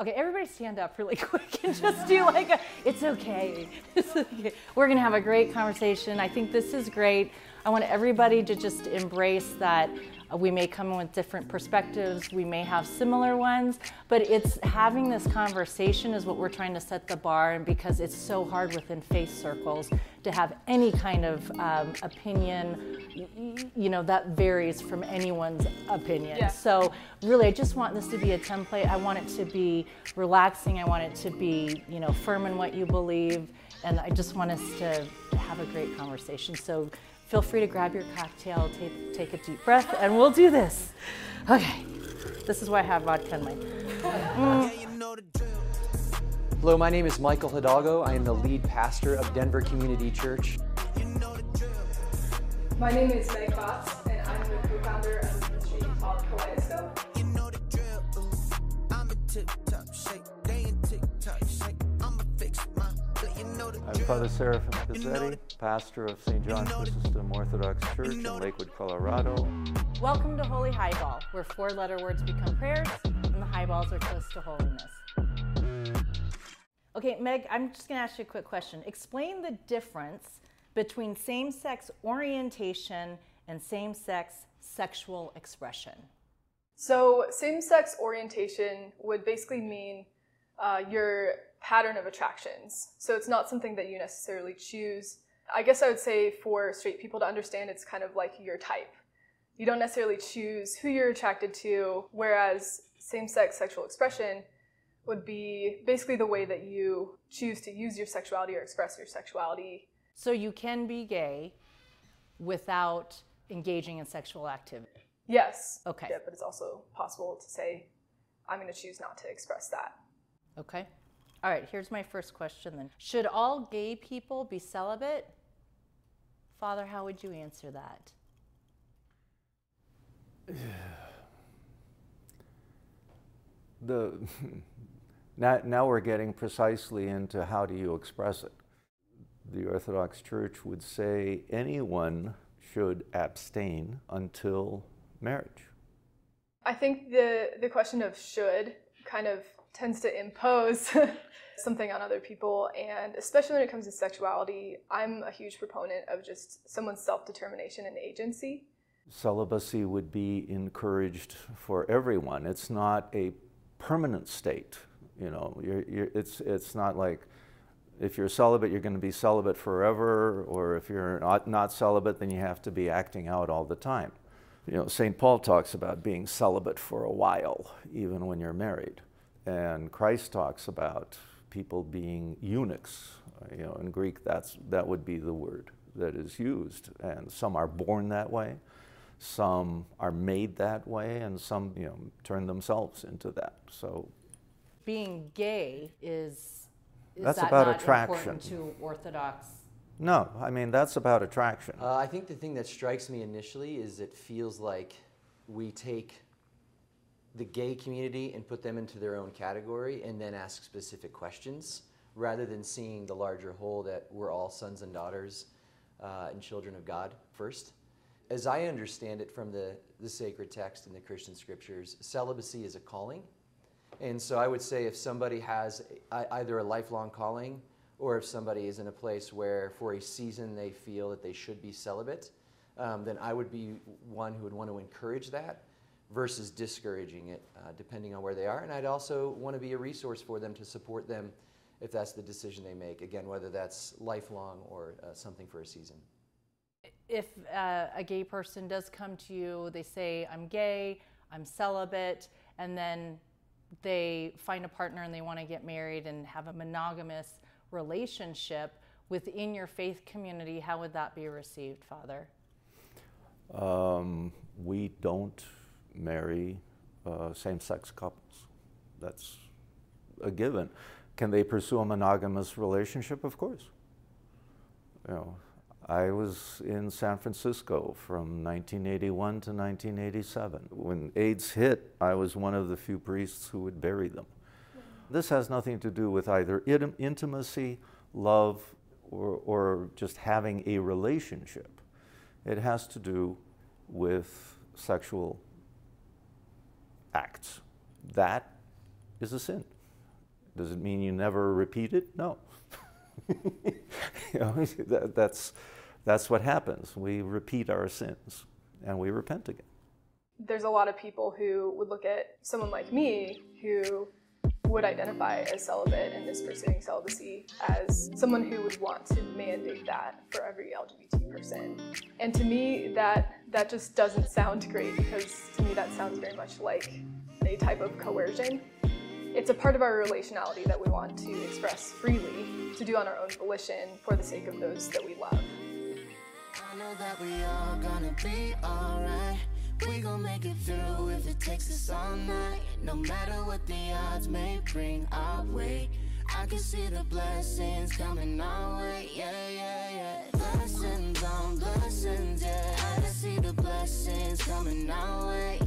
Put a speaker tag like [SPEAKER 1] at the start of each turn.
[SPEAKER 1] Okay, everybody stand up really quick and just do like a, it's okay. It's okay. We're gonna have a great conversation. I think this is great. I want everybody to just embrace that we may come in with different perspectives, we may have similar ones, but it's having this conversation is what we're trying to set the bar, and because it's so hard within faith circles to have any kind of um, opinion, you know, that varies from anyone's opinion.
[SPEAKER 2] Yeah.
[SPEAKER 1] So, really, I just want this to be a template. I want it to be relaxing, I want it to be, you know, firm in what you believe, and I just want us to have a great conversation. So, feel free to grab your cocktail, take, take a deep breath, and we'll do this. Okay, this is why I have vodka in my. Mm.
[SPEAKER 3] Hello, my name is Michael Hidalgo. I am the lead pastor of Denver Community Church.
[SPEAKER 2] My name is Meg Fox, and I'm the co-founder of the ministry called Kaleidoscope.
[SPEAKER 4] I'm Father Seraphim Pizzetti, pastor of St. John Chrysostom Orthodox Church in Lakewood, Colorado.
[SPEAKER 1] Welcome to Holy Highball, where four letter words become prayers and the highballs are close to holiness. Okay, Meg, I'm just going to ask you a quick question. Explain the difference between same sex orientation and same sex sexual expression.
[SPEAKER 2] So, same-sex orientation would basically mean uh, your pattern of attractions. So it's not something that you necessarily choose. I guess I would say for straight people to understand, it's kind of like your type. You don't necessarily choose who you're attracted to, whereas same-sex sexual expression would be basically the way that you choose to use your sexuality or express your sexuality.
[SPEAKER 1] So you can be gay without engaging in sexual activity.
[SPEAKER 2] Yes.
[SPEAKER 1] Okay.
[SPEAKER 2] Yeah, but it's also possible to say, I'm going to choose not to express that.
[SPEAKER 1] Okay. All right, here's my first question then. Should all gay people be celibate? Father, how would you answer that?
[SPEAKER 4] The, now, now we're getting precisely into how do you express it. The Orthodox Church would say anyone should abstain until marriage.
[SPEAKER 2] I think the the question of should kind of tends to impose something on other people and especially when it comes to sexuality, I'm a huge proponent of just someone's self-determination and agency.
[SPEAKER 4] Celibacy would be encouraged for everyone. It's not a permanent state. You know, you're, you're, it's, it's not like if you're celibate, you're going to be celibate forever, or if you're not, not celibate, then you have to be acting out all the time. You know, St. Paul talks about being celibate for a while, even when you're married. And Christ talks about people being eunuchs. You know, in Greek, that's, that would be the word that is used. And some are born that way, some are made that way, and some, you know, turn themselves into that. So
[SPEAKER 1] Being gay is, is
[SPEAKER 4] That's
[SPEAKER 1] that
[SPEAKER 4] about
[SPEAKER 1] not
[SPEAKER 4] attraction.
[SPEAKER 1] important to Orthodox?
[SPEAKER 4] No, I mean, that's about attraction.
[SPEAKER 3] Uh, I think the thing that strikes me initially is it feels like we take the gay community and put them into their own category and then ask specific questions rather than seeing the larger whole that we're all sons and daughters uh, and children of God first. As I understand it from the, the sacred text and the Christian scriptures, celibacy is a calling. And so I would say if somebody has a- either a lifelong calling or if somebody is in a place where for a season they feel that they should be celibate, um, then I would be one who would want to encourage that versus discouraging it, uh, depending on where they are. And I'd also want to be a resource for them to support them if that's the decision they make. Again, whether that's lifelong or uh, something for a season.
[SPEAKER 1] If uh, a gay person does come to you, they say, I'm gay, I'm celibate, and then they find a partner and they want to get married and have a monogamous relationship within your faith community, how would that be received, Father?
[SPEAKER 4] Um, we don't marry uh, same sex couples. That's a given. Can they pursue a monogamous relationship? Of course. You know, I was in San Francisco from 1981 to 1987. When AIDS hit, I was one of the few priests who would bury them. This has nothing to do with either intim- intimacy, love, or, or just having a relationship. It has to do with sexual acts. That is a sin. Does it mean you never repeat it? No. you know, that, that's, that's what happens. We repeat our sins and we repent again.
[SPEAKER 2] There's a lot of people who would look at someone like me who would identify as celibate and is pursuing celibacy as someone who would want to mandate that for every LGBT person. And to me, that that just doesn't sound great because to me that sounds very much like a type of coercion. It's a part of our relationality that we want to express freely, to do on our own volition for the sake of those that we love. We gon' make it through if it takes us all night. No matter what the odds may bring our way. I can see the blessings coming our way, yeah, yeah, yeah. Blessings on blessings, yeah. I can see the blessings coming our way,